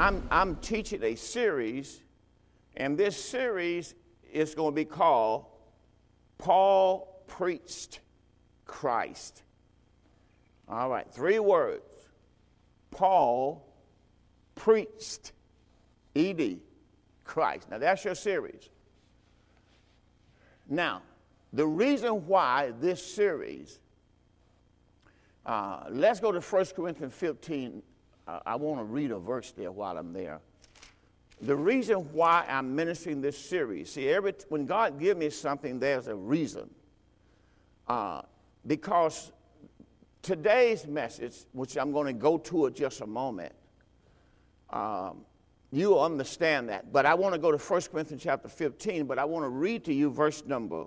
I'm, I'm teaching a series, and this series is going to be called Paul Preached Christ. All right, three words. Paul preached, ED, Christ. Now that's your series. Now, the reason why this series, uh, let's go to 1 Corinthians 15. I want to read a verse there while I'm there. The reason why I'm ministering this series, see, every, when God gives me something, there's a reason. Uh, because today's message, which I'm going to go to in just a moment, um, you will understand that. But I want to go to 1 Corinthians chapter 15, but I want to read to you verse number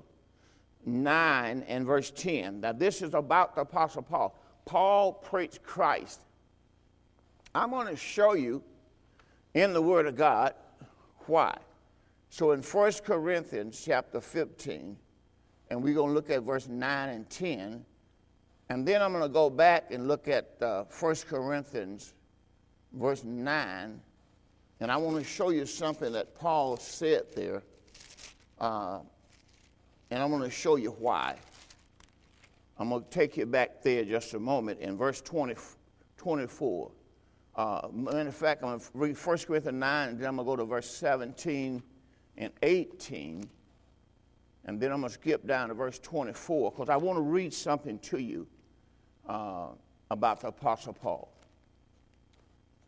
9 and verse 10. Now, this is about the Apostle Paul. Paul preached Christ. I'm going to show you in the Word of God why. So in 1 Corinthians chapter 15, and we're going to look at verse 9 and 10, and then I'm going to go back and look at uh, 1 Corinthians verse 9, and I want to show you something that Paul said there, uh, and I'm going to show you why. I'm going to take you back there just a moment in verse 20, 24. Uh, matter of fact, I'm going to read 1 Corinthians 9, and then I'm going to go to verse 17 and 18, and then I'm going to skip down to verse 24 because I want to read something to you uh, about the Apostle Paul.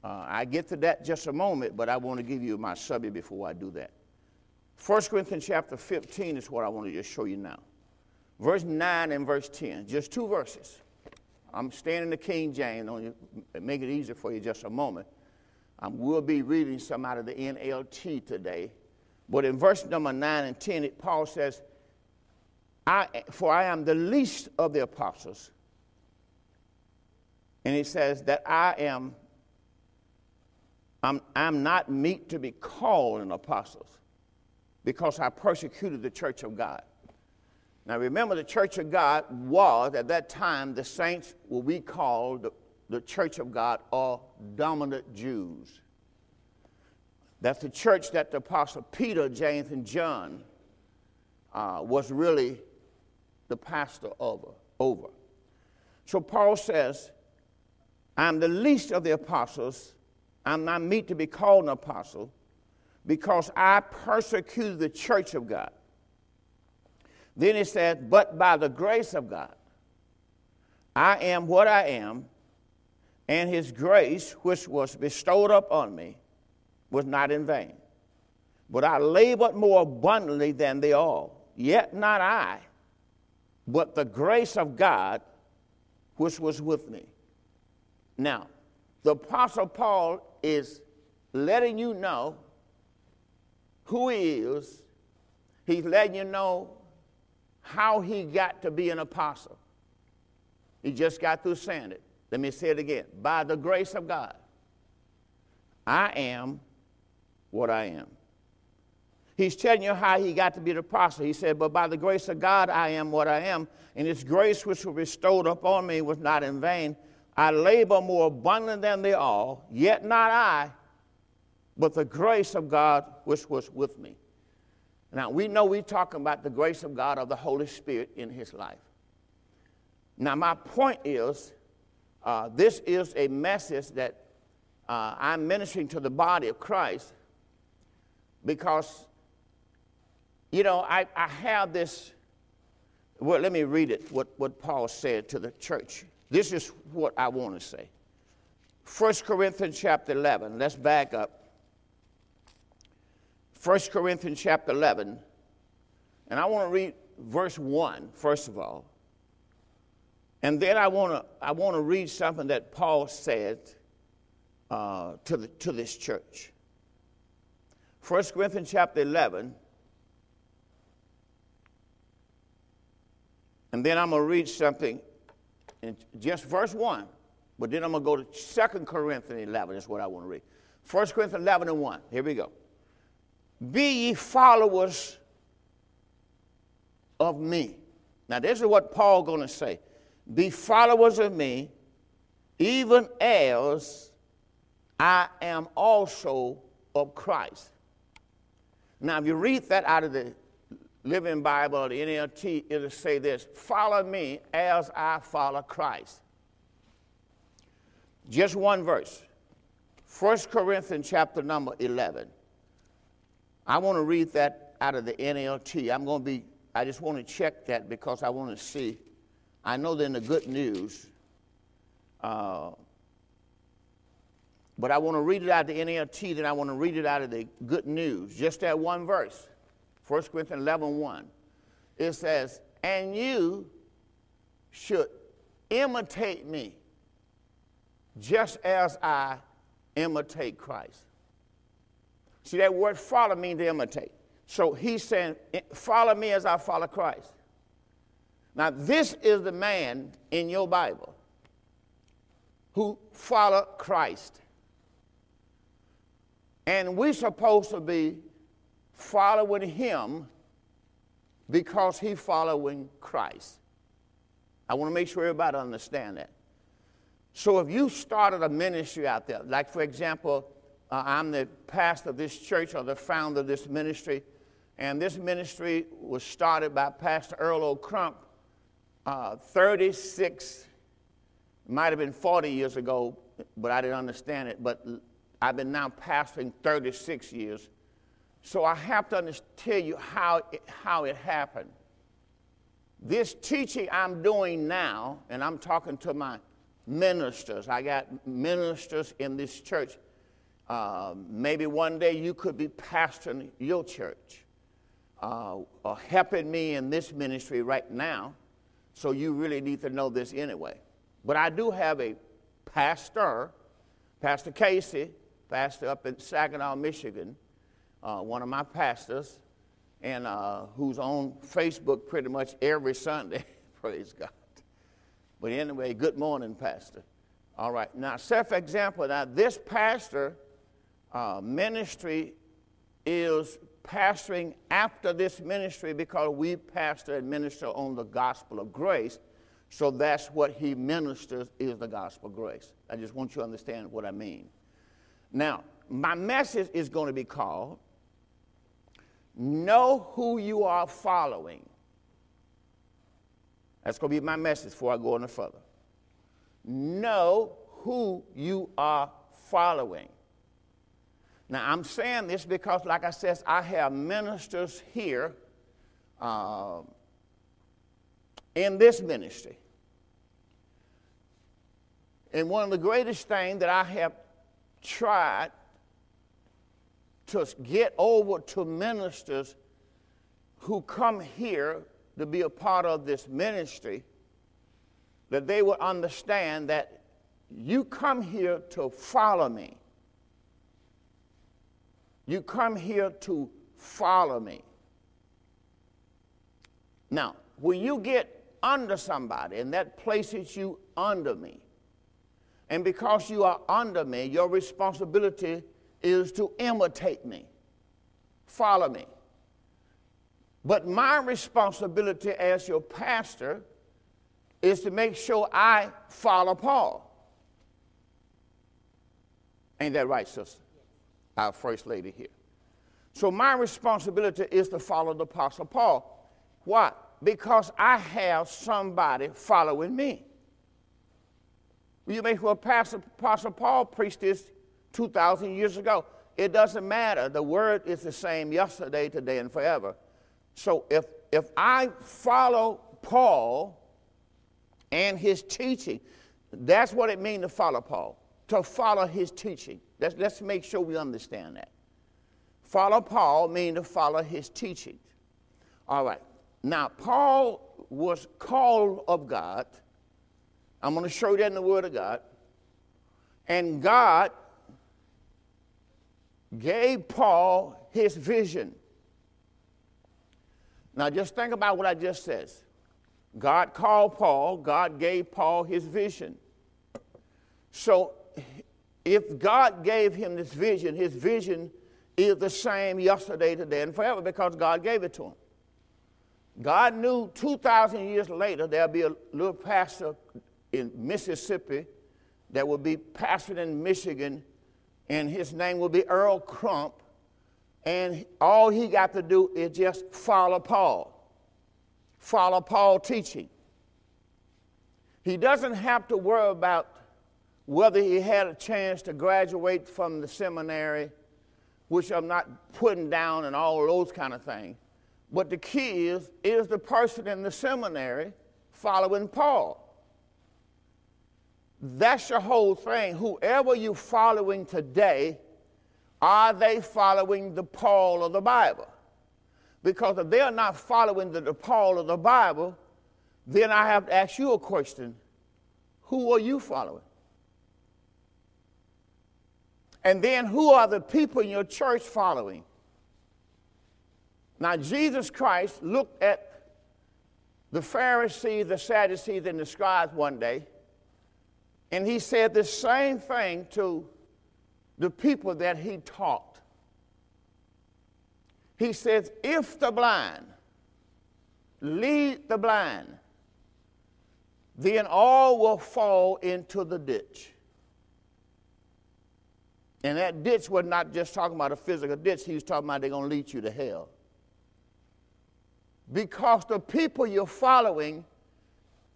Uh, I get to that just a moment, but I want to give you my subject before I do that. 1 Corinthians chapter 15 is what I want to just show you now. Verse 9 and verse 10, just two verses. I'm standing in the King James, on you, make it easier for you just a moment. I will be reading some out of the NLT today. But in verse number 9 and 10, it, Paul says, I, For I am the least of the apostles. And he says that I am I'm, I'm not meet to be called an apostle because I persecuted the church of God. Now remember, the church of God was, at that time, the saints will be called the, the church of God or dominant Jews. That's the church that the apostle Peter, James, and John uh, was really the pastor over, over. So Paul says, I'm the least of the apostles I'm not meet to be called an apostle because I persecuted the church of God. Then he said, But by the grace of God, I am what I am, and his grace, which was bestowed upon me, was not in vain. But I labored more abundantly than they all. Yet not I, but the grace of God which was with me. Now, the Apostle Paul is letting you know who he is. He's letting you know how he got to be an apostle. He just got through saying it. Let me say it again. By the grace of God, I am what I am. He's telling you how he got to be the apostle. He said, But by the grace of God, I am what I am, and his grace which was bestowed upon me was not in vain. I labor more abundant than they all, yet not I, but the grace of God which was with me. Now, we know we're talking about the grace of God of the Holy Spirit in his life. Now, my point is uh, this is a message that uh, I'm ministering to the body of Christ because, you know, I, I have this. Well, let me read it, what, what Paul said to the church this is what I want to say. 1 Corinthians chapter 11, let's back up. 1 Corinthians chapter 11, and I want to read verse 1, first of all. And then I want to, I want to read something that Paul said uh, to, the, to this church. 1 Corinthians chapter 11, and then I'm going to read something in just verse 1. But then I'm going to go to 2 Corinthians 11. That's what I want to read. 1 Corinthians 11 and 1. Here we go. Be ye followers of me. Now, this is what Paul going to say. Be followers of me, even as I am also of Christ. Now, if you read that out of the Living Bible or the NLT, it'll say this Follow me as I follow Christ. Just one verse. 1 Corinthians chapter number 11. I want to read that out of the NLT. I'm going to be, I just want to check that because I want to see. I know they're in the good news. Uh, but I want to read it out of the NLT, then I want to read it out of the good news. Just that one verse. 1 Corinthians 11 1. It says, And you should imitate me just as I imitate Christ. See, that word follow means to imitate. So he's saying, eh, Follow me as I follow Christ. Now, this is the man in your Bible who follow Christ. And we're supposed to be following him because he's following Christ. I want to make sure everybody understand that. So if you started a ministry out there, like for example, uh, I'm the pastor of this church or the founder of this ministry, and this ministry was started by Pastor Earl O'Crump uh, 36, might have been 40 years ago, but I didn't understand it. But I've been now pastoring 36 years. So I have to tell you how it, how it happened. This teaching I'm doing now, and I'm talking to my ministers. I got ministers in this church. Uh, maybe one day you could be pastoring your church uh, or helping me in this ministry right now. So you really need to know this anyway. But I do have a pastor, Pastor Casey, pastor up in Saginaw, Michigan, uh, one of my pastors, and uh, who's on Facebook pretty much every Sunday. Praise God. But anyway, good morning, Pastor. All right, now, self example. Now, this pastor uh, ministry is pastoring after this ministry because we pastor and minister on the gospel of grace. So that's what he ministers is the gospel of grace. I just want you to understand what I mean. Now, my message is going to be called Know Who You Are Following. That's going to be my message before I go any further. Know who you are following. Now, I'm saying this because, like I said, I have ministers here uh, in this ministry. And one of the greatest things that I have tried to get over to ministers who come here to be a part of this ministry, that they will understand that you come here to follow me. You come here to follow me. Now, when you get under somebody and that places you under me, and because you are under me, your responsibility is to imitate me, follow me. But my responsibility as your pastor is to make sure I follow Paul. Ain't that right, sister? Our first lady here. So my responsibility is to follow the Apostle Paul. Why? Because I have somebody following me. You may well Pastor Apostle Paul preached this 2,000 years ago. It doesn't matter. The word is the same yesterday, today, and forever. So if, if I follow Paul and his teaching, that's what it means to follow Paul, to follow his teaching. Let's, let's make sure we understand that. Follow Paul means to follow his teachings. All right. Now, Paul was called of God. I'm going to show you that in the Word of God. And God gave Paul his vision. Now, just think about what I just said. God called Paul, God gave Paul his vision. So, if God gave him this vision, his vision is the same yesterday, today, and forever because God gave it to him. God knew 2,000 years later there'll be a little pastor in Mississippi that will be pastoring in Michigan and his name will be Earl Crump, and all he got to do is just follow Paul, follow Paul teaching. He doesn't have to worry about whether he had a chance to graduate from the seminary, which I'm not putting down and all those kind of things. But the key is, is the person in the seminary following Paul? That's your whole thing. Whoever you're following today, are they following the Paul of the Bible? Because if they're not following the, the Paul of the Bible, then I have to ask you a question Who are you following? And then who are the people in your church following? Now, Jesus Christ looked at the Pharisees, the Sadducees, and the scribes one day, and he said the same thing to the people that he taught. He says, If the blind lead the blind, then all will fall into the ditch. And that ditch was not just talking about a physical ditch, he was talking about they're going to lead you to hell. Because the people you're following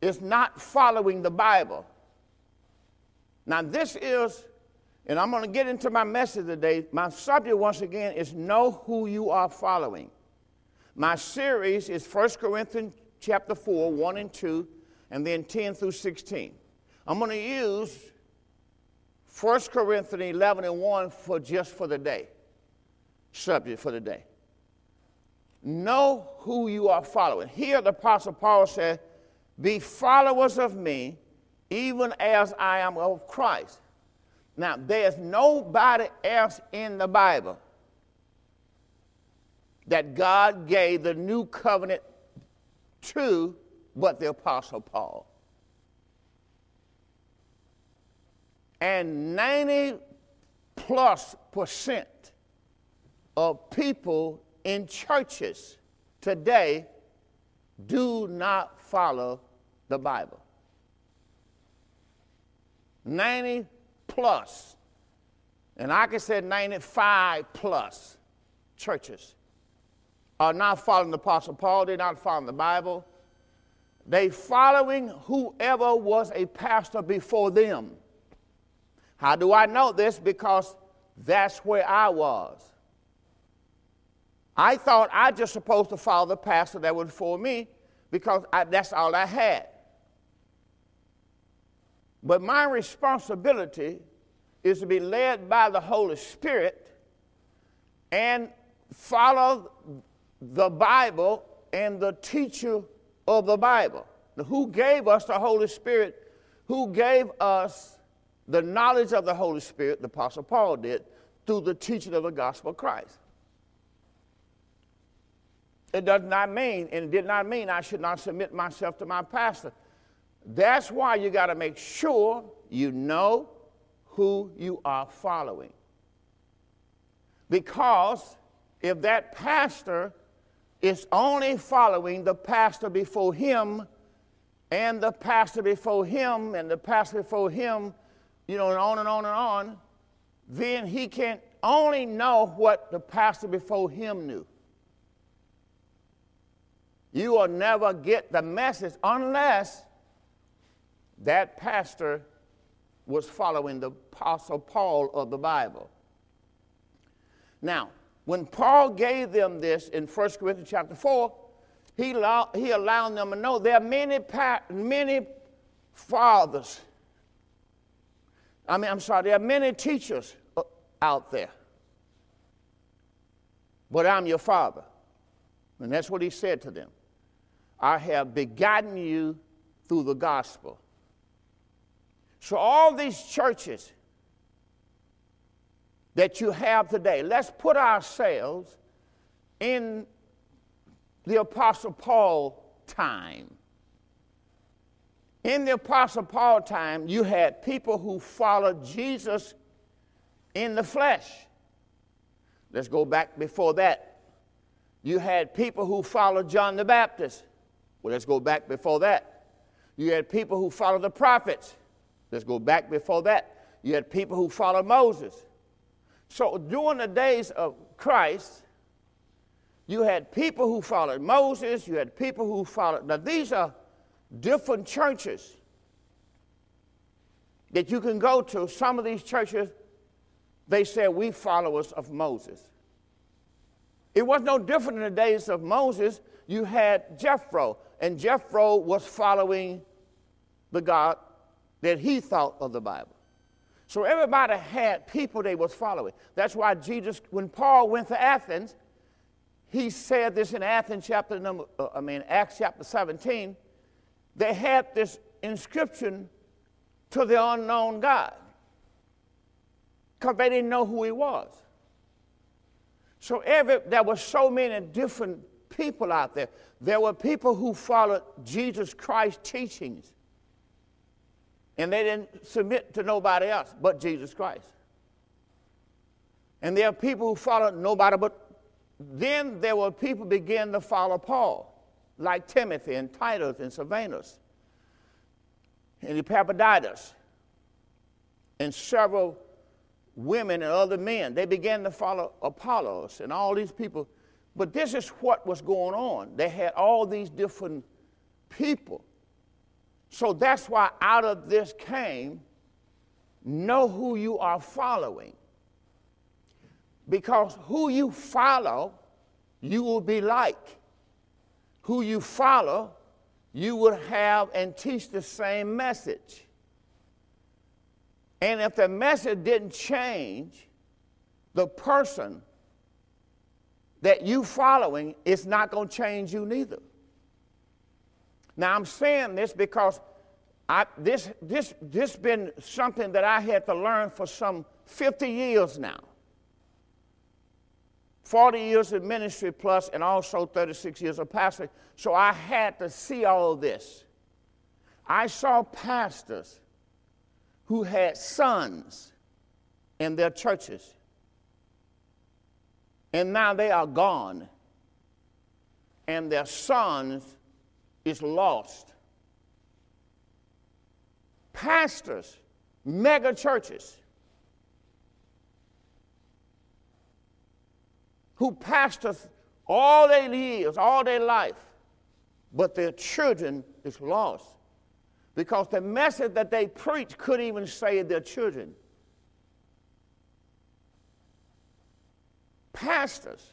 is not following the Bible. Now, this is, and I'm going to get into my message today. My subject, once again, is know who you are following. My series is 1 Corinthians chapter 4, 1 and 2, and then 10 through 16. I'm going to use 1 Corinthians 11 and 1 for just for the day. Subject for the day. Know who you are following. Here the Apostle Paul said, Be followers of me, even as I am of Christ. Now, there's nobody else in the Bible that God gave the new covenant to but the Apostle Paul. And 90 plus percent of people in churches today do not follow the Bible. 90 plus, and I can say 95 plus churches are not following the Apostle Paul, they're not following the Bible. They following whoever was a pastor before them. How do I know this? Because that's where I was. I thought I just supposed to follow the pastor that was for me because I, that's all I had. But my responsibility is to be led by the Holy Spirit and follow the Bible and the teacher of the Bible. Who gave us the Holy Spirit? Who gave us the knowledge of the Holy Spirit, the Apostle Paul did, through the teaching of the gospel of Christ. It does not mean, and it did not mean I should not submit myself to my pastor. That's why you got to make sure you know who you are following. Because if that pastor is only following the pastor before him, and the pastor before him, and the pastor before him, you know, and on and on and on, then he can only know what the pastor before him knew. You will never get the message unless that pastor was following the Apostle Paul of the Bible. Now, when Paul gave them this in 1 Corinthians chapter 4, he, allowed, he allowed them to know there are many, many fathers I mean, I'm sorry, there are many teachers uh, out there, but I'm your father. And that's what he said to them. I have begotten you through the gospel. So, all these churches that you have today, let's put ourselves in the Apostle Paul time. In the Apostle Paul time, you had people who followed Jesus in the flesh. Let's go back before that. You had people who followed John the Baptist. Well, let's go back before that. You had people who followed the prophets. Let's go back before that. You had people who followed Moses. So during the days of Christ, you had people who followed Moses, you had people who followed. Now, these are different churches that you can go to. Some of these churches, they said, We followers of Moses. It was no different in the days of Moses. You had Jethro, and Jethro was following the God that he thought of the Bible. So everybody had people they was following. That's why Jesus, when Paul went to Athens, he said this in Athens chapter number, uh, I mean Acts chapter 17. They had this inscription to the unknown God because they didn't know who he was. So every, there were so many different people out there. There were people who followed Jesus Christ's teachings, and they didn't submit to nobody else but Jesus Christ. And there are people who followed nobody but. Then there were people began to follow Paul, like Timothy and Titus and Silvanus and Epaphroditus and several women and other men. They began to follow Apollos and all these people. But this is what was going on. They had all these different people. So that's why out of this came know who you are following. Because who you follow, you will be like. Who you follow, you would have and teach the same message. And if the message didn't change, the person that you following is not going to change you neither. Now I'm saying this because I, this this this been something that I had to learn for some 50 years now. 40 years of ministry plus and also 36 years of pastoring. So I had to see all of this. I saw pastors who had sons in their churches. And now they are gone. And their sons is lost. Pastors, mega churches, who pastor all their years, all their life, but their children is lost because the message that they preach couldn't even save their children. Pastors.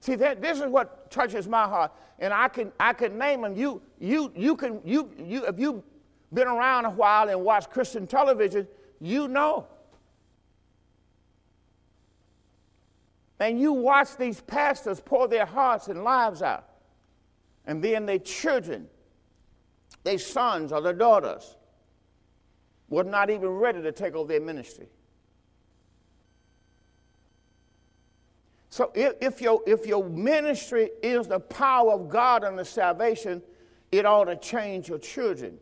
See, that, this is what touches my heart, and I can, I can name them. You, you, you can, you, you, if you've been around a while and watched Christian television, you know. And you watch these pastors pour their hearts and lives out, and then their children their sons or their daughters were not even ready to take over their ministry. So if, if, your, if your ministry is the power of God and the salvation, it ought to change your children.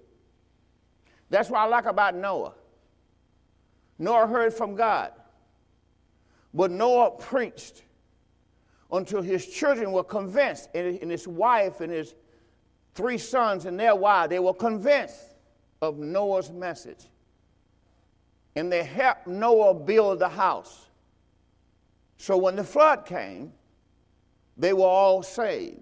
That's what I like about Noah. Noah heard from God. But Noah preached until his children were convinced, and his wife and his three sons and their wives, they were convinced of Noah's message. And they helped Noah build the house. So when the flood came, they were all saved.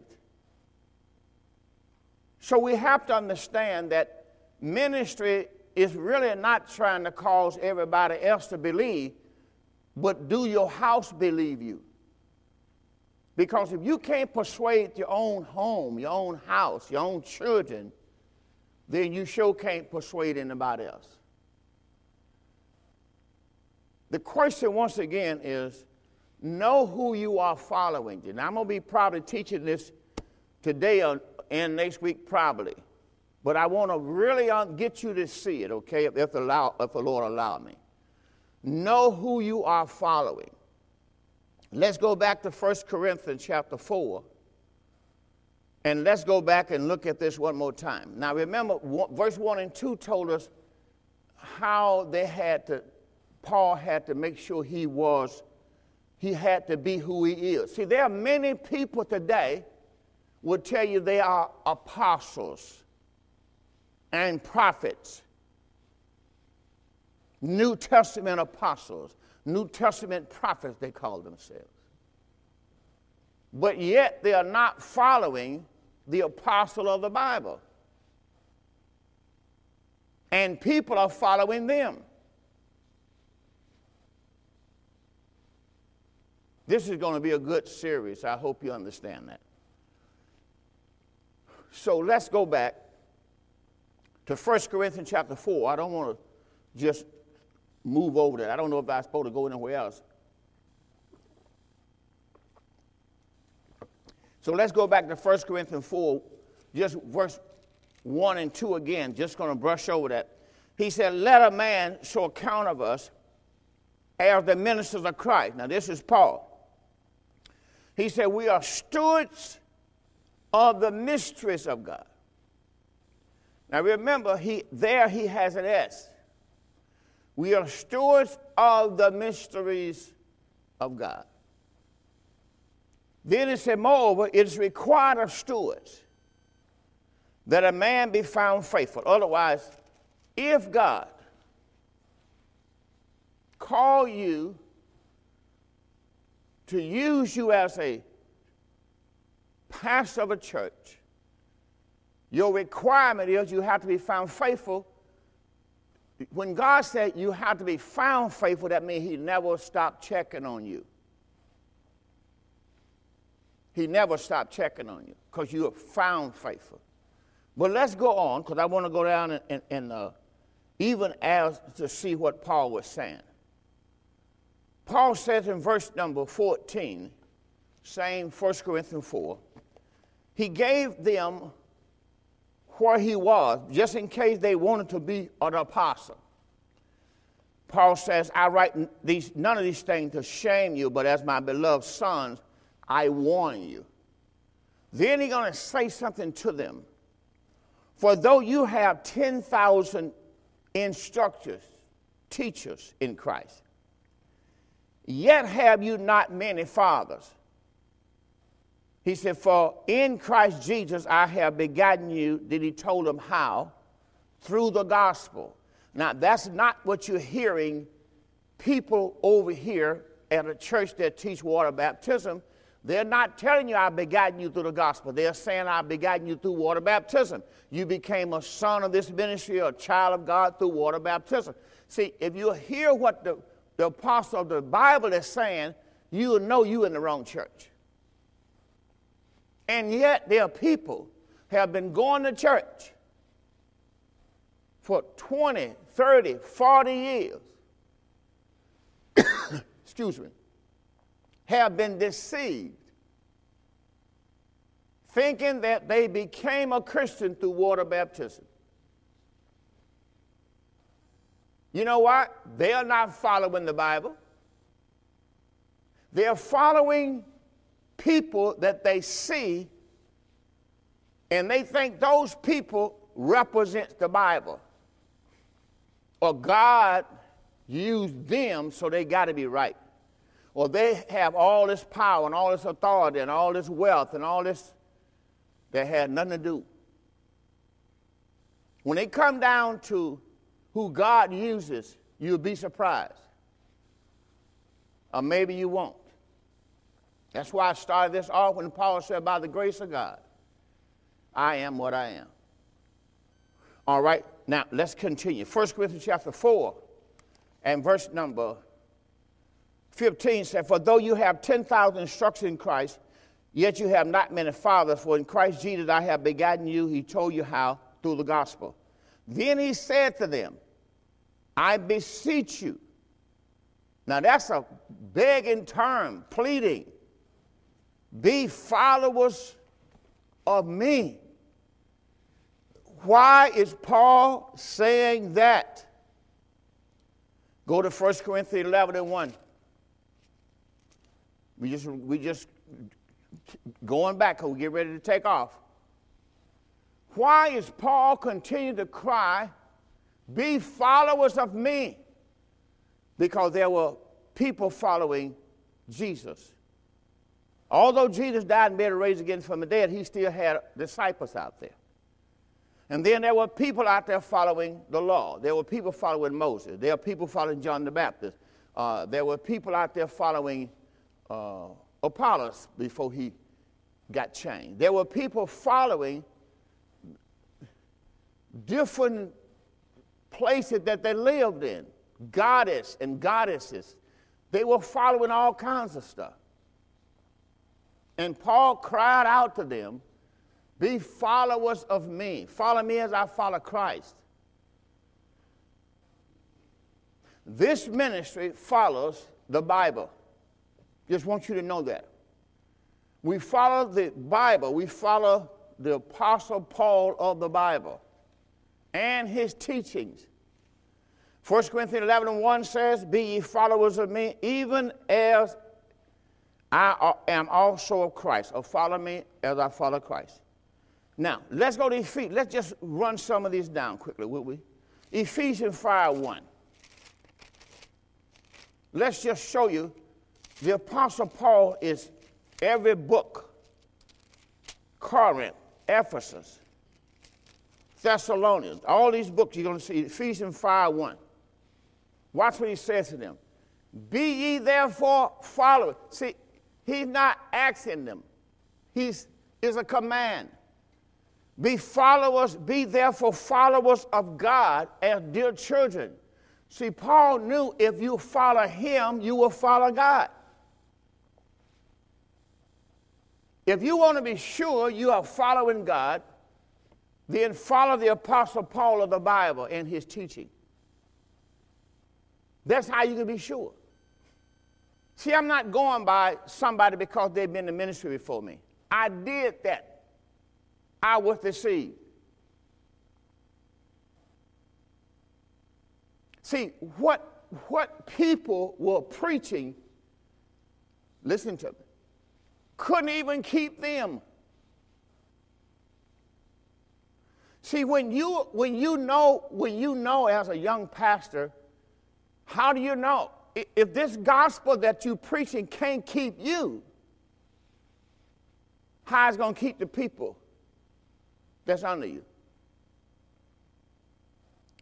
So we have to understand that ministry is really not trying to cause everybody else to believe, but do your house believe you? Because if you can't persuade your own home, your own house, your own children, then you sure can't persuade anybody else. The question, once again, is know who you are following. And I'm going to be probably teaching this today and next week, probably. But I want to really uh, get you to see it, okay, if, if, allow, if the Lord allow me. Know who you are following. Let's go back to 1 Corinthians chapter 4. And let's go back and look at this one more time. Now, remember, verse 1 and 2 told us how they had to, Paul had to make sure he was, he had to be who he is. See, there are many people today would tell you they are apostles and prophets New Testament apostles, New Testament prophets, they call themselves. But yet they are not following the apostle of the Bible. And people are following them. This is going to be a good series. I hope you understand that. So let's go back to 1 Corinthians chapter 4. I don't want to just move over that. I don't know if I'm supposed to go anywhere else. So let's go back to 1 Corinthians 4, just verse 1 and 2 again. Just going to brush over that. He said, Let a man show account of us as the ministers of Christ. Now, this is Paul. He said, We are stewards of the mysteries of God. Now remember, he, there he has an S. We are stewards of the mysteries of God. Then it said, moreover, it is required of stewards that a man be found faithful. Otherwise, if God call you to use you as a pastor of a church, your requirement is you have to be found faithful. When God said you have to be found faithful, that means He never stopped checking on you. He never stopped checking on you because you are found faithful. But let's go on because I want to go down and, and, and uh, even as to see what Paul was saying. Paul says in verse number 14, same 1 Corinthians 4, he gave them where he was, just in case they wanted to be an apostle. Paul says, I write these, none of these things to shame you, but as my beloved sons, I warn you. Then he's going to say something to them. For though you have 10,000 instructors, teachers in Christ, yet have you not many fathers. He said, For in Christ Jesus I have begotten you. Did he told them how? Through the gospel. Now, that's not what you're hearing people over here at a church that teach water baptism. They're not telling you I've begotten you through the gospel. They're saying I've begotten you through water baptism. You became a son of this ministry, a child of God through water baptism. See, if you hear what the, the apostle of the Bible is saying, you'll know you're in the wrong church. And yet there are people have been going to church for 20, 30, 40 years. Excuse me. Have been deceived thinking that they became a Christian through water baptism. You know what? They are not following the Bible. They are following people that they see, and they think those people represent the Bible. Or God used them, so they got to be right. Or they have all this power and all this authority and all this wealth and all this that had nothing to do. When they come down to who God uses, you'll be surprised. Or maybe you won't. That's why I started this off when Paul said, by the grace of God, I am what I am. All right, now let's continue. 1 Corinthians chapter 4 and verse number 15 said, For though you have 10,000 instructions in Christ, yet you have not many fathers, for in Christ Jesus I have begotten you. He told you how through the gospel. Then he said to them, I beseech you. Now that's a begging term, pleading. Be followers of me. Why is Paul saying that? Go to 1 Corinthians 11 and 1. We just, we just going back, we get ready to take off. Why is Paul continuing to cry, Be followers of me? Because there were people following Jesus. Although Jesus died and buried and raised again from the dead, he still had disciples out there. And then there were people out there following the law. There were people following Moses. There were people following John the Baptist. Uh, there were people out there following uh, Apollos before he got changed. There were people following different places that they lived in, goddess and goddesses. They were following all kinds of stuff. And Paul cried out to them, Be followers of me. Follow me as I follow Christ. This ministry follows the Bible. Just want you to know that. We follow the Bible, we follow the Apostle Paul of the Bible and his teachings. 1 Corinthians 11 and 1 says, Be ye followers of me, even as I am also of Christ, or follow me as I follow Christ. Now, let's go to Ephesians. Let's just run some of these down quickly, will we? Ephesians 5 1. Let's just show you the Apostle Paul is every book Corinth, Ephesus, Thessalonians, all these books you're going to see, Ephesians 5 1. Watch what he says to them. Be ye therefore followers. See, he's not asking them, he's is a command. Be followers, be therefore followers of God as dear children. See, Paul knew if you follow him, you will follow God. If you want to be sure you are following God, then follow the Apostle Paul of the Bible and his teaching. That's how you can be sure. See, I'm not going by somebody because they've been in ministry before me. I did that. I was deceived. See, what, what people were preaching, listen to me, couldn't even keep them. See, when you, when you know, when you know as a young pastor, how do you know? If this gospel that you're preaching can't keep you, how is going to keep the people that's under you?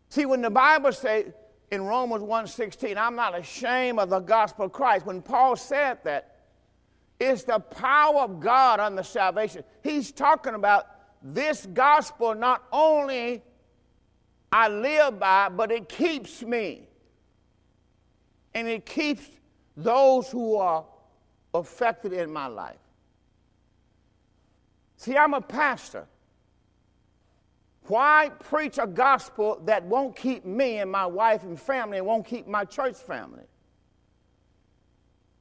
See, when the Bible says in Romans 1.16, I'm not ashamed of the gospel of Christ, when Paul said that, it's the power of God on the salvation. He's talking about this gospel not only I live by, but it keeps me and it keeps those who are affected in my life. See, I'm a pastor. Why preach a gospel that won't keep me and my wife and family and won't keep my church family?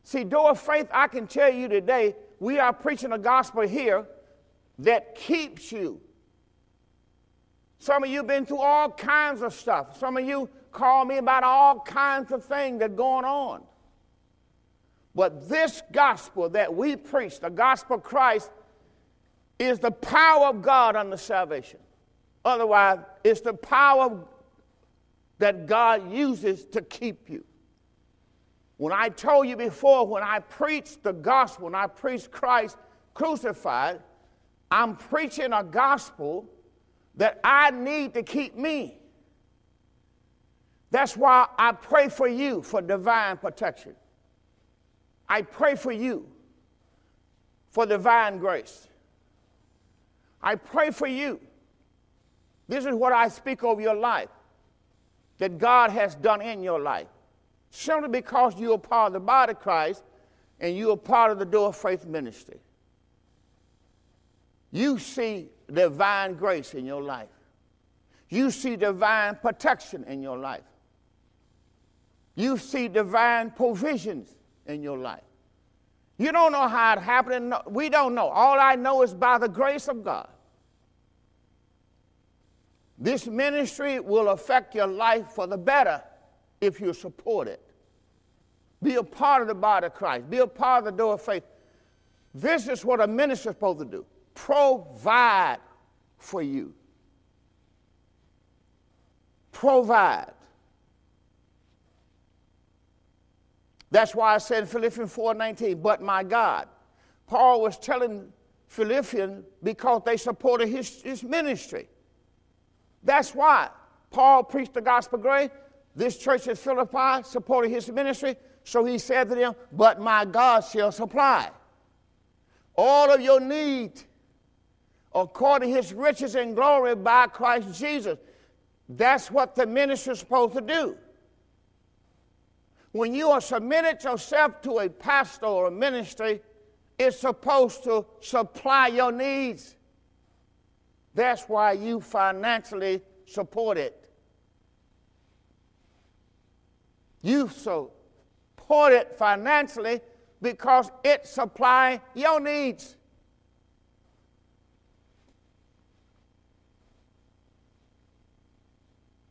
See, door of faith, I can tell you today, we are preaching a gospel here that keeps you. Some of you have been through all kinds of stuff. Some of you call me about all kinds of things that are going on. But this gospel that we preach, the gospel of Christ, is the power of God unto salvation. Otherwise, it's the power that God uses to keep you. When I told you before, when I preach the gospel, when I preach Christ crucified, I'm preaching a gospel that I need to keep me. That's why I pray for you for divine protection. I pray for you for divine grace. I pray for you. This is what I speak over your life that God has done in your life. Simply because you are part of the body of Christ and you are part of the door of faith ministry. You see divine grace in your life. You see divine protection in your life. You see divine provisions in your life. You don't know how it happened. We don't know. All I know is by the grace of God. This ministry will affect your life for the better if you support it. Be a part of the body of Christ. Be a part of the door of faith. This is what a minister is supposed to do provide for you. Provide. That's why I said Philippians 4:19, but my God. Paul was telling Philippians because they supported his, his ministry. That's why Paul preached the gospel grace. This church at Philippi supported his ministry. So he said to them, But my God shall supply all of your need according to his riches and glory by Christ Jesus. That's what the minister is supposed to do. When you are submitted yourself to a pastor or a ministry, it's supposed to supply your needs. That's why you financially support it. You support it financially because it supplies your needs.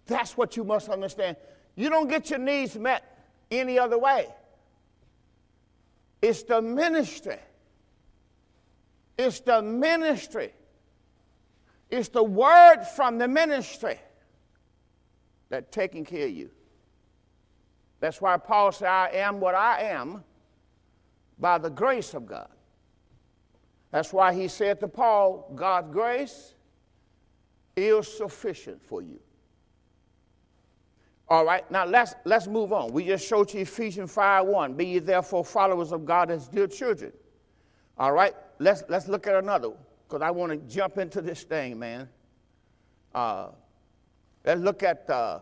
That's what you must understand. You don't get your needs met any other way. It's the ministry. It's the ministry. It's the word from the ministry that taking care of you. That's why Paul said, I am what I am by the grace of God. That's why he said to Paul, God's grace is sufficient for you. All right, now let's, let's move on. We just showed you Ephesians 5 1. Be ye therefore followers of God as dear children. All right, let's, let's look at another because I want to jump into this thing, man. Uh, let's look at uh,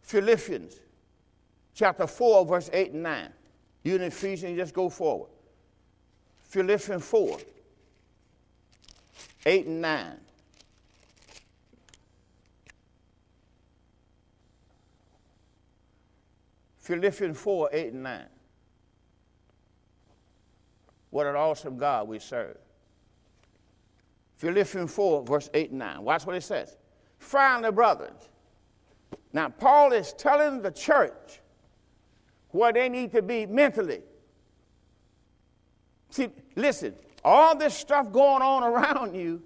Philippians chapter 4, verse 8 and 9. You in Ephesians, just go forward. Philippians 4, 8 and 9. Philippians 4, 8 and 9. What an awesome God we serve. Philippians 4, verse 8 and 9. Watch what it says. Finally, brothers. Now, Paul is telling the church where they need to be mentally. See, listen, all this stuff going on around you,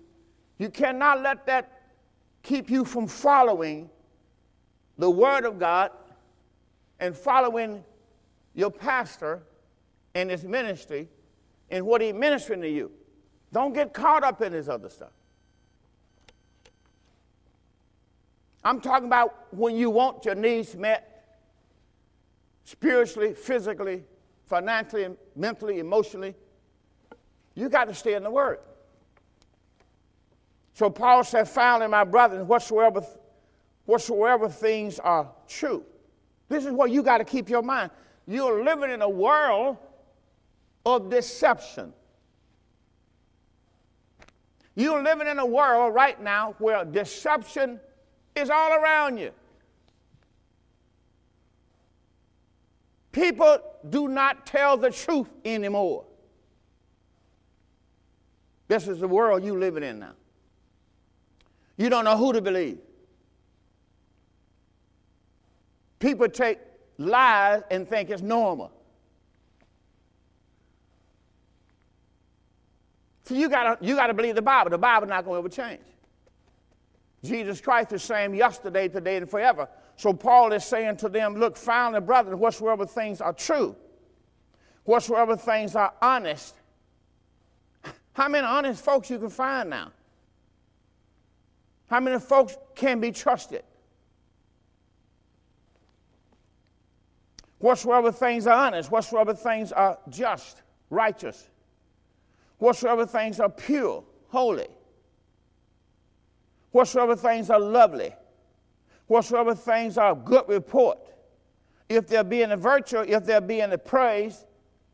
you cannot let that keep you from following the Word of God and following your pastor and his ministry and what he's ministering to you. Don't get caught up in this other stuff. I'm talking about when you want your needs met spiritually, physically, financially, mentally, emotionally. You got to stay in the Word. So Paul said, finally, my brothers, whatsoever, whatsoever things are true. This is what you got to keep your mind. You're living in a world of deception. You're living in a world right now where deception is all around you. People do not tell the truth anymore. This is the world you're living in now. You don't know who to believe. People take lies and think it's normal. So you gotta you gotta believe the Bible. The Bible's not gonna ever change. Jesus Christ is same yesterday, today, and forever. So Paul is saying to them, look, finally, brothers, whatsoever things are true, whatsoever things are honest. How many honest folks you can find now? How many folks can be trusted? Whatsoever things are honest, whatsoever things are just, righteous, whatsoever things are pure, holy, whatsoever things are lovely, whatsoever things are good report, if there be any virtue, if there be any praise,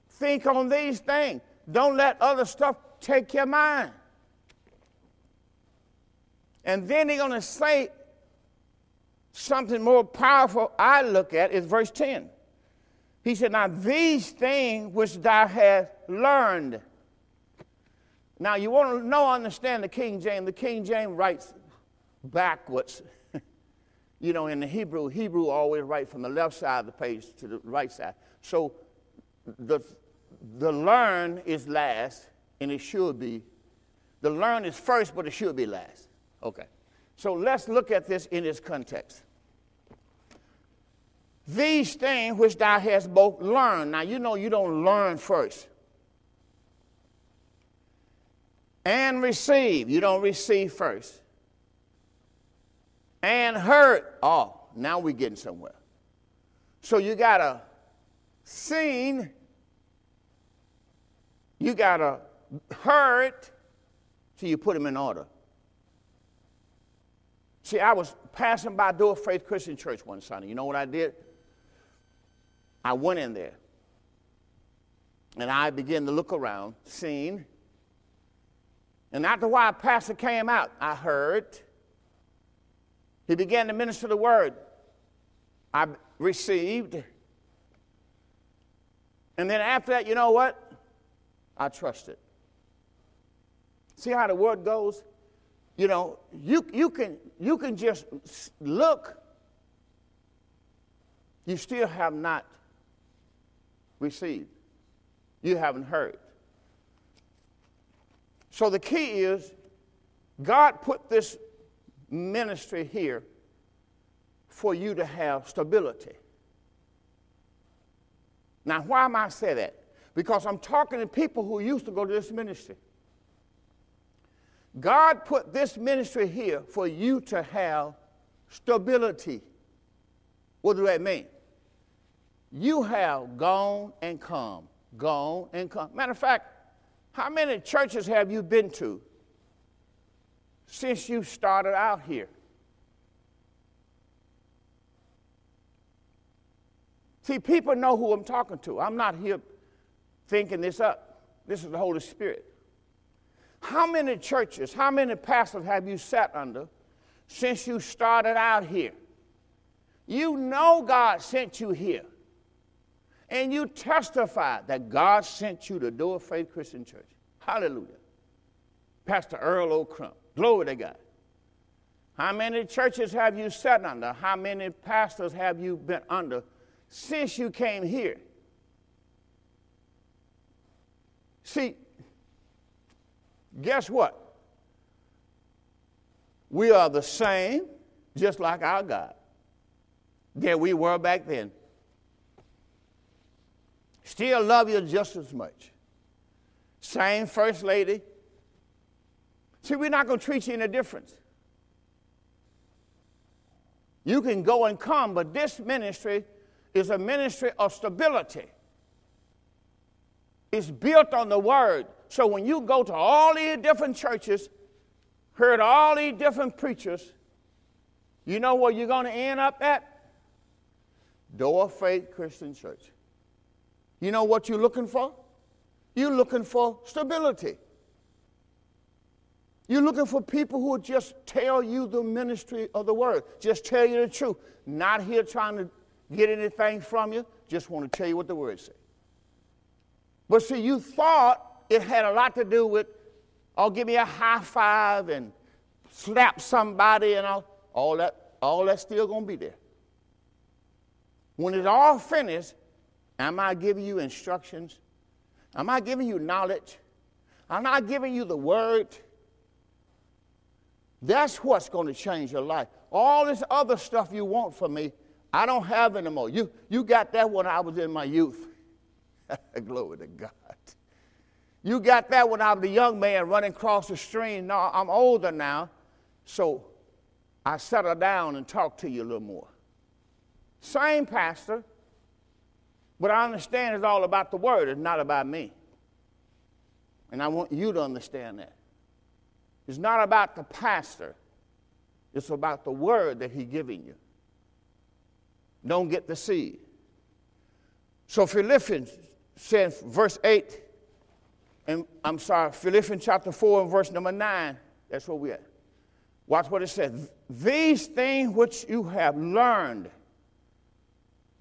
think on these things. Don't let other stuff take your mind. And then he's going to say something more powerful I look at is verse 10. He said, Now these things which thou hast learned. Now you want to know, understand the King James. The King James writes backwards. you know, in the Hebrew, Hebrew always write from the left side of the page to the right side. So the, the learn is last, and it should be. The learn is first, but it should be last. Okay. So let's look at this in its context. These things which thou hast both learned. Now, you know you don't learn first. And receive. You don't receive first. and heard. Oh, now we're getting somewhere. So you got a seen, you got a heard, so you put them in order. See, I was passing by Door Faith Christian Church one Sunday. You know what I did? I went in there and I began to look around, seen. And after a while, a pastor came out. I heard. He began to minister the word. I received. And then after that, you know what? I trusted. See how the word goes? You know, you, you, can, you can just look. You still have not received. You haven't heard. So the key is God put this ministry here for you to have stability. Now, why am I say that? Because I'm talking to people who used to go to this ministry. God put this ministry here for you to have stability. What does that mean? You have gone and come, gone and come. Matter of fact, how many churches have you been to since you started out here? See, people know who I'm talking to. I'm not here thinking this up. This is the Holy Spirit. How many churches, how many pastors have you sat under since you started out here? You know God sent you here. And you testify that God sent you to Door Faith Christian Church. Hallelujah. Pastor Earl O'Crump. Glory to God. How many churches have you sat under? How many pastors have you been under since you came here? See, guess what? We are the same, just like our God, that we were back then. Still love you just as much. Same first lady. See, we're not going to treat you any difference. You can go and come, but this ministry is a ministry of stability. It's built on the word. So when you go to all these different churches, heard all these different preachers, you know where you're going to end up at? Door Faith Christian Church. You know what you're looking for? You're looking for stability. You're looking for people who will just tell you the ministry of the word, just tell you the truth. Not here trying to get anything from you, just want to tell you what the word says. But see, you thought it had a lot to do with, oh, give me a high five and slap somebody and all. All that, all that's still going to be there. When it's all finished, am I giving you instructions? Am I giving you knowledge? Am I giving you the word? That's what's going to change your life. All this other stuff you want from me, I don't have anymore. You, you got that when I was in my youth. Glory to God. You got that when I was a young man running across the stream. No, I'm older now, so I settle down and talk to you a little more. Same pastor, but I understand it's all about the word, it's not about me. And I want you to understand that. It's not about the pastor, it's about the word that he's giving you. Don't get seed. So Philippians says, verse 8, and I'm sorry, Philippians chapter 4 and verse number 9, that's where we're at. Watch what it says. These things which you have learned,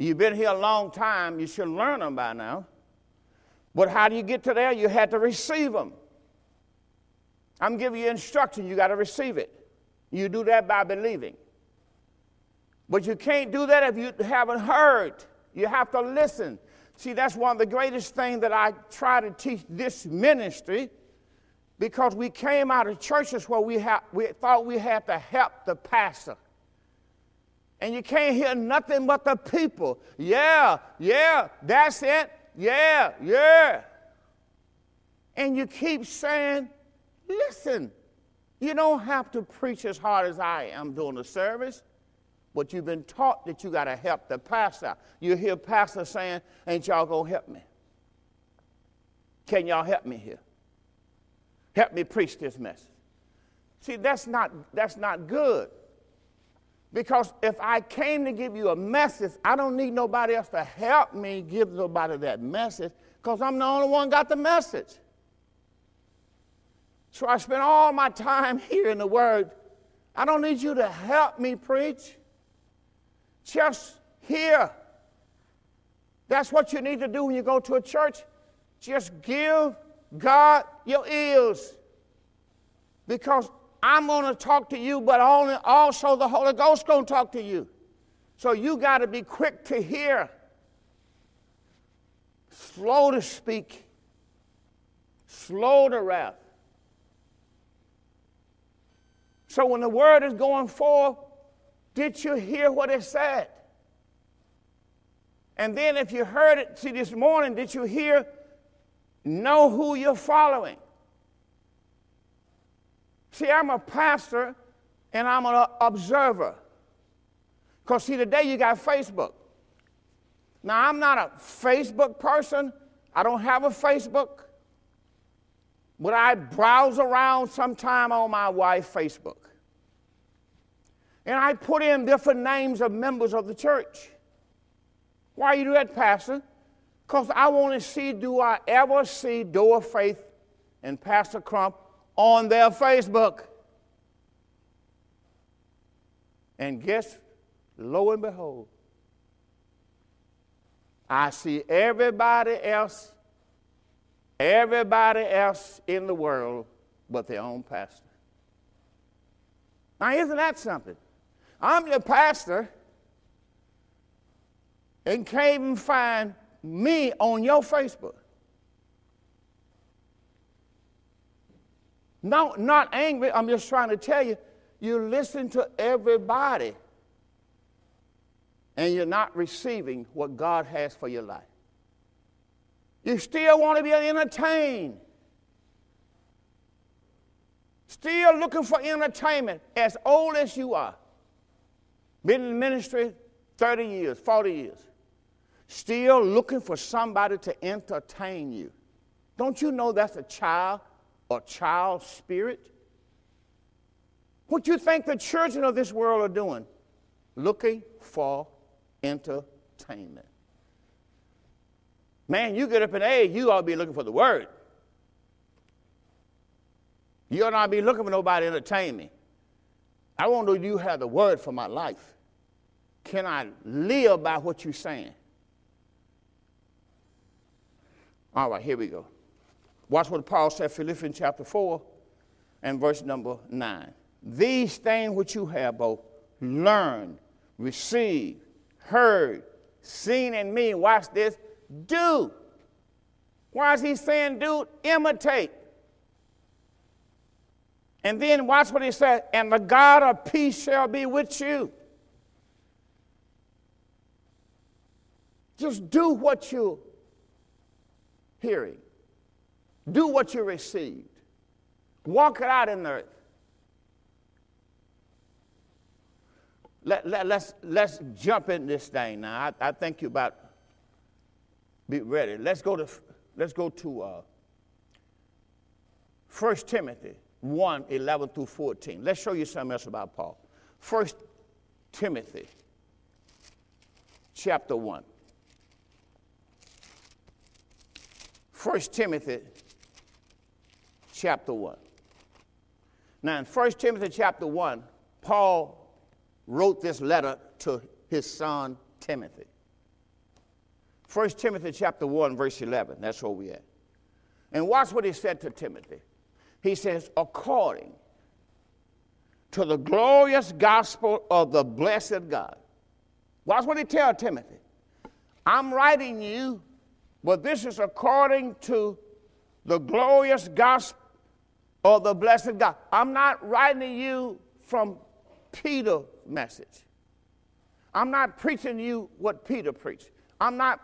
you've been here a long time, you should learn them by now. But how do you get to there? You had to receive them. I'm giving you instruction, you got to receive it. You do that by believing. But you can't do that if you haven't heard. You have to listen. See, that's one of the greatest things that I try to teach this ministry because we came out of churches where we, ha- we thought we had to help the pastor. And you can't hear nothing but the people. Yeah, yeah, that's it. Yeah, yeah. And you keep saying, listen. You don't have to preach as hard as I am doing the service, but you've been taught that you got to help the pastor. You hear pastor saying, Ain't y'all going to help me? Can y'all help me here? Help me preach this message. See, that's not, that's not good. Because if I came to give you a message, I don't need nobody else to help me give nobody that message because I'm the only one got the message. So I spend all my time hearing the word. I don't need you to help me preach. Just hear. That's what you need to do when you go to a church. Just give God your ears. Because I'm going to talk to you, but also the Holy Ghost going to talk to you. So you got to be quick to hear, slow to speak, slow to wrath. So when the word is going forth, did you hear what it said? And then if you heard it, see this morning, did you hear, know who you're following? See, I'm a pastor and I'm an observer. Because, see, today you got Facebook. Now, I'm not a Facebook person, I don't have a Facebook, but I browse around sometime on my wife's Facebook. And I put in different names of members of the church. Why you do that, Pastor? Because I want to see do I ever see Door Faith and Pastor Crump on their Facebook. And guess, lo and behold, I see everybody else, everybody else in the world but their own pastor. Now, isn't that something? I'm your pastor and came and find me on your Facebook. No, not angry. I'm just trying to tell you, you listen to everybody and you're not receiving what God has for your life. You still want to be entertained. Still looking for entertainment as old as you are. Been in ministry 30 years, 40 years. Still looking for somebody to entertain you. Don't you know that's a child or child spirit? What you think the children of this world are doing? Looking for entertainment. Man, you get up in age, you ought to be looking for the word. You ought not be looking for nobody to entertain me. I want to know you have the word for my life. Can I live by what you're saying? All right, here we go. Watch what Paul said, Philippians chapter 4 and verse number 9. These things which you have both learned, received, heard, seen in me, watch this, do. Why is he saying do? Imitate. And then watch what he said, and the God of peace shall be with you. Just do what you're hearing. Do what you received. Walk it out in the earth. Let, let, let's, let's jump in this thing now. I, I think you about be ready. Let's go to, let's go to uh, 1 Timothy 1 11 through 14. Let's show you something else about Paul. 1 Timothy chapter 1. 1 Timothy chapter 1. Now, in 1 Timothy chapter 1, Paul wrote this letter to his son Timothy. 1 Timothy chapter 1, verse 11. That's where we at. And watch what he said to Timothy. He says, according to the glorious gospel of the blessed God. Watch what he tells Timothy. I'm writing you, but this is according to the glorious gospel or the blessed God. I'm not writing to you from Peter's message. I'm not preaching to you what Peter preached. I'm not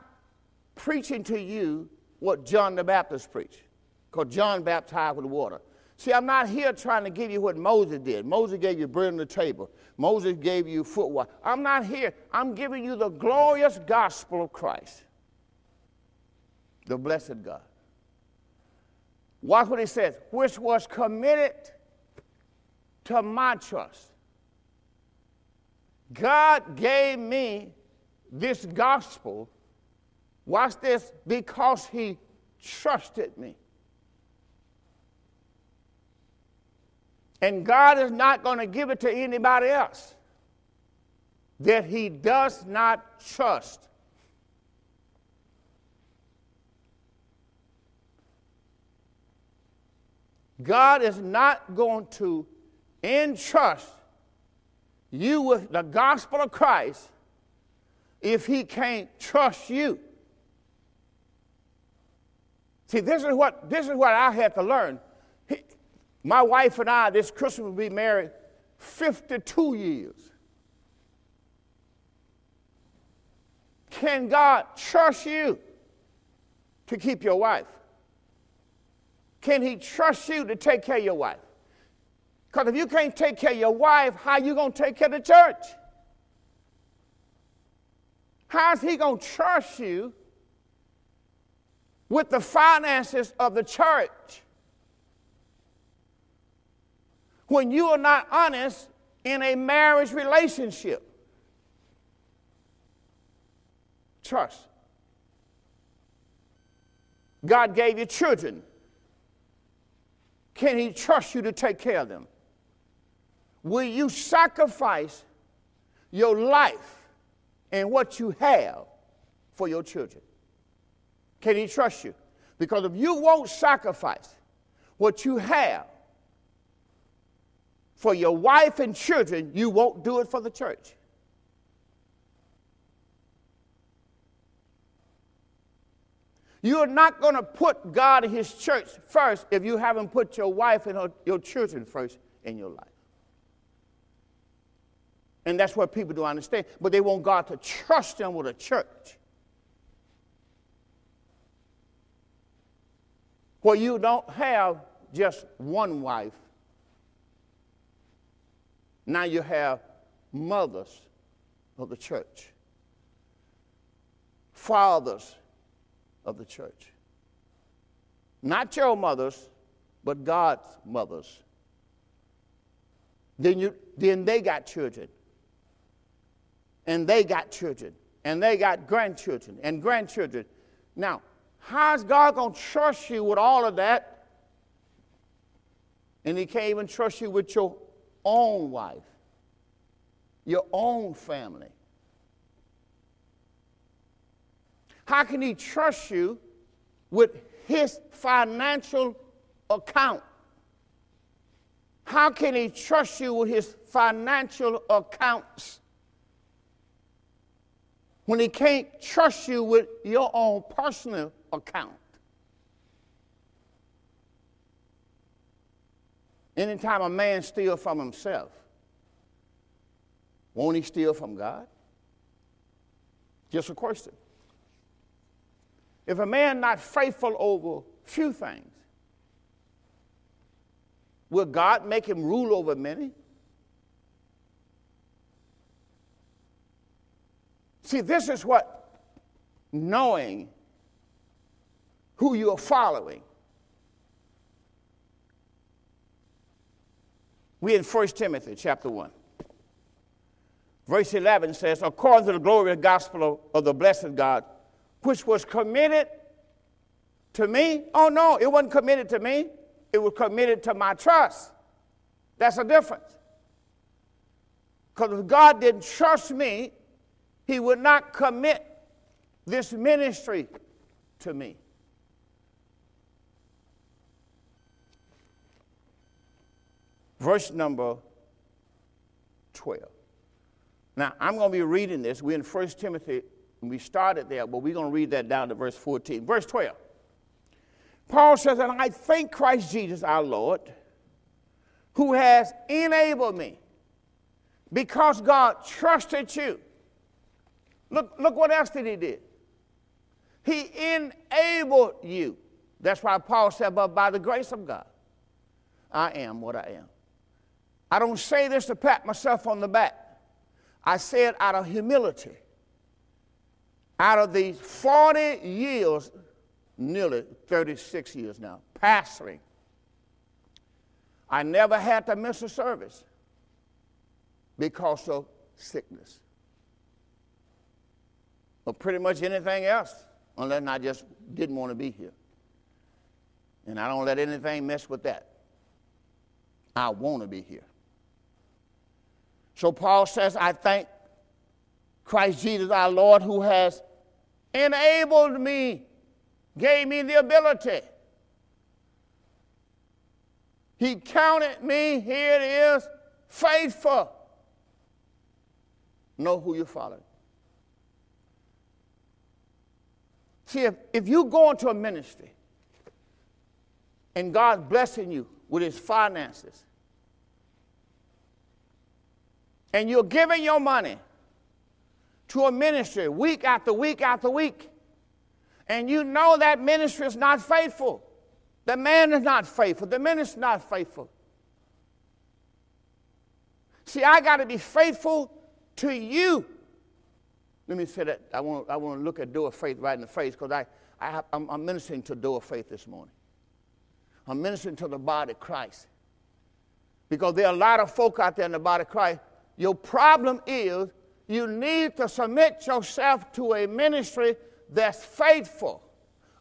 preaching to you what John the Baptist preached, because John baptized with water. See, I'm not here trying to give you what Moses did. Moses gave you bread on the table. Moses gave you foot. I'm not here. I'm giving you the glorious gospel of Christ, the blessed God. Watch what he says, which was committed to my trust. God gave me this gospel, watch this, because he trusted me. And God is not going to give it to anybody else that he does not trust. God is not going to entrust you with the gospel of Christ if he can't trust you. See, this is what, this is what I had to learn. My wife and I, this Christmas, will be married 52 years. Can God trust you to keep your wife? Can He trust you to take care of your wife? Because if you can't take care of your wife, how you going to take care of the church? How's He going to trust you with the finances of the church? when you are not honest in a marriage relationship. Trust. God gave you children. Can He trust you to take care of them? Will you sacrifice your life and what you have for your children? Can He trust you? Because if you won't sacrifice what you have for your wife and children, you won't do it for the church. You're not going to put God and His church first if you haven't put your wife and her, your children first in your life. And that's what people don't understand. But they want God to trust them with a church. Where you don't have just one wife now you have mothers of the church, fathers of the church. Not your mothers, but God's mothers. Then, you, then they got children. And they got children. And they got grandchildren and grandchildren. Now, how's God going to trust you with all of that? And He can't even trust you with your own wife, your own family? How can he trust you with his financial account? How can he trust you with his financial accounts when he can't trust you with your own personal account? Anytime a man steals from himself, won't he steal from God? Just a question. If a man not faithful over few things, will God make him rule over many? See, this is what knowing who you are following We in 1 Timothy chapter 1. Verse 11 says, according to the glorious gospel of, of the blessed God, which was committed to me. Oh, no, it wasn't committed to me. It was committed to my trust. That's a difference. Because if God didn't trust me, He would not commit this ministry to me. verse number 12. Now, I'm going to be reading this. We're in 1 Timothy, we started there, but we're going to read that down to verse 14. Verse 12. Paul says, And I thank Christ Jesus our Lord, who has enabled me because God trusted you. Look, look what else did he do. He enabled you. That's why Paul said, But by the grace of God I am what I am. I don't say this to pat myself on the back. I say it out of humility. Out of these 40 years, nearly 36 years now, pastoring, I never had to miss a service because of sickness. Or pretty much anything else, unless I just didn't want to be here. And I don't let anything mess with that. I want to be here. So Paul says, I thank Christ Jesus our Lord who has enabled me, gave me the ability. He counted me, here it is, faithful. Know who you're following. See, if, if you go into a ministry and God's blessing you with his finances, and you're giving your money to a ministry week after week after week, and you know that ministry is not faithful, the man is not faithful, the minister is not faithful. See, I got to be faithful to you let me say that. I want, I want to look at door of faith right in the face because I, I I'm, I'm ministering to door of faith this morning. I'm ministering to the body of Christ. Because there are a lot of folk out there in the body of Christ. Your problem is you need to submit yourself to a ministry that's faithful.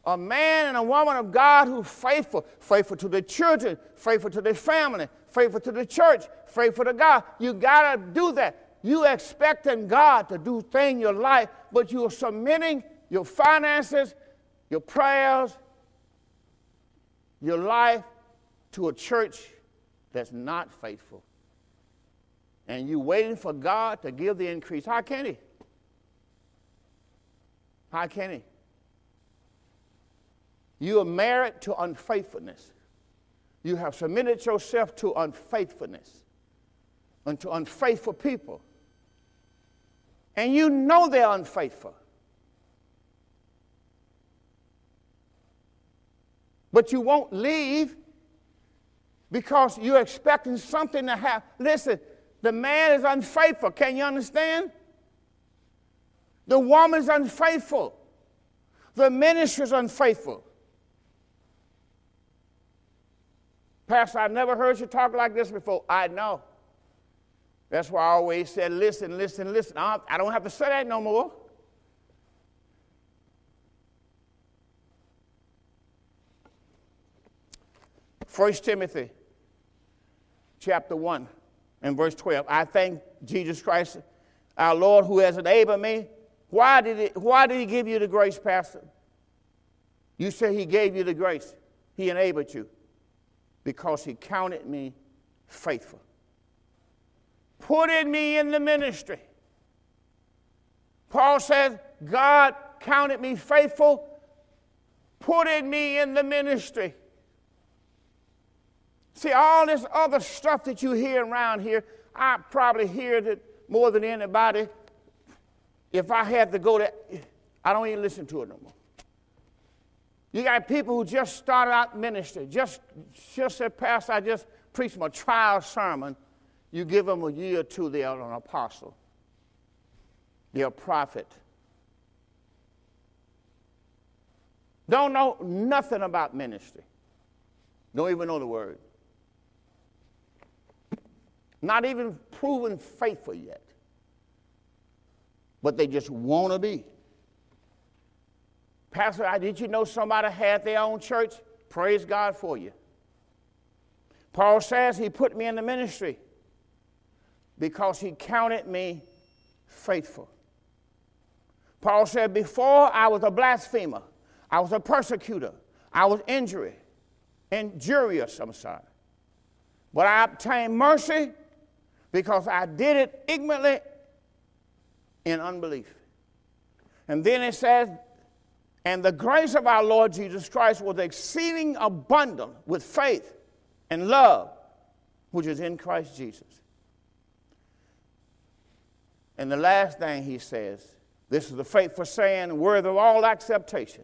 A man and a woman of God who's faithful, faithful to the children, faithful to the family, faithful to the church, faithful to God. You got to do that you expecting God to do things in your life, but you're submitting your finances, your prayers, your life to a church that's not faithful. And you waiting for God to give the increase. How can He? How can He? You are married to unfaithfulness. You have submitted yourself to unfaithfulness and to unfaithful people and you know they're unfaithful. But you won't leave because you're expecting something to happen. Listen, the man is unfaithful. Can you understand? The woman's unfaithful. The ministry is unfaithful. Pastor, I've never heard you talk like this before. I know. That's why I always said, listen, listen, listen. I don't have to say that no more. First Timothy chapter 1 and verse 12. I thank Jesus Christ, our Lord, who has enabled me. Why did, why did he give you the grace, Pastor? You say he gave you the grace. He enabled you because he counted me faithful putting me in the ministry. Paul says, God counted me faithful, putting me in the ministry. See, all this other stuff that you hear around here, I probably hear it more than anybody. If I had to go to, I don't even listen to it no more. You got people who just started out ministry, just, just said, Pastor, I just preached my trial sermon you give them a year or two, they are an apostle, they're a prophet. Don't know nothing about ministry. Don't even know the word. Not even proven faithful yet. But they just want to be. Pastor, did you know somebody had their own church? Praise God for you. Paul says he put me in the ministry because he counted me faithful. Paul said, Before I was a blasphemer, I was a persecutor, I was injury, injurious, I'm sorry. But I obtained mercy because I did it ignorantly in unbelief. And then it says, And the grace of our Lord Jesus Christ was exceeding abundant with faith and love, which is in Christ Jesus. And the last thing he says, this is the faithful saying, worthy of all acceptation,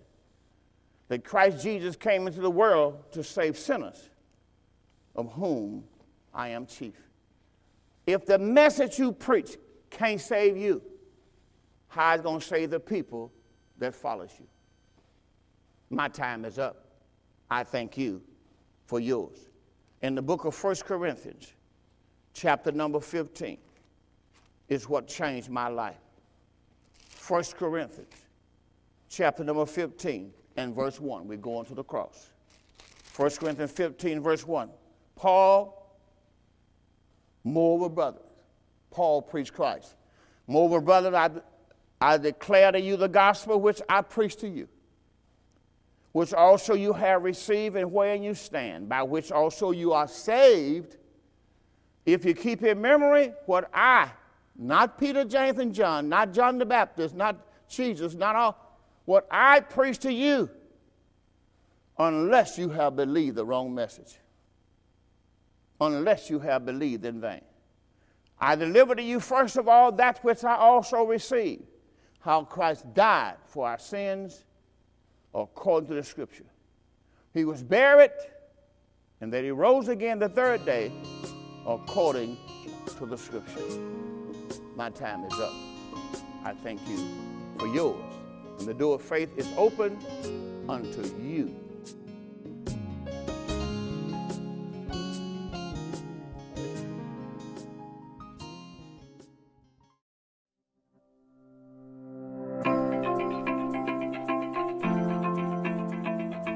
that Christ Jesus came into the world to save sinners, of whom I am chief. If the message you preach can't save you, how is it going to save the people that follows you? My time is up. I thank you for yours. In the book of 1 Corinthians, chapter number 15, is what changed my life. 1 Corinthians, chapter number 15, and verse 1. We're going to the cross. 1 Corinthians 15, verse 1. Paul, moreover, brothers, Paul preached Christ. Moreover, brothers, I, I declare to you the gospel which I preached to you, which also you have received and wherein you stand, by which also you are saved, if you keep in memory what I, not Peter, James, and John, not John the Baptist, not Jesus, not all, what I preach to you, unless you have believed the wrong message, unless you have believed in vain. I deliver to you first of all that which I also received, how Christ died for our sins according to the scripture. He was buried, and that he rose again the third day according to the scripture. My time is up. I thank you for yours. And the door of faith is open unto you.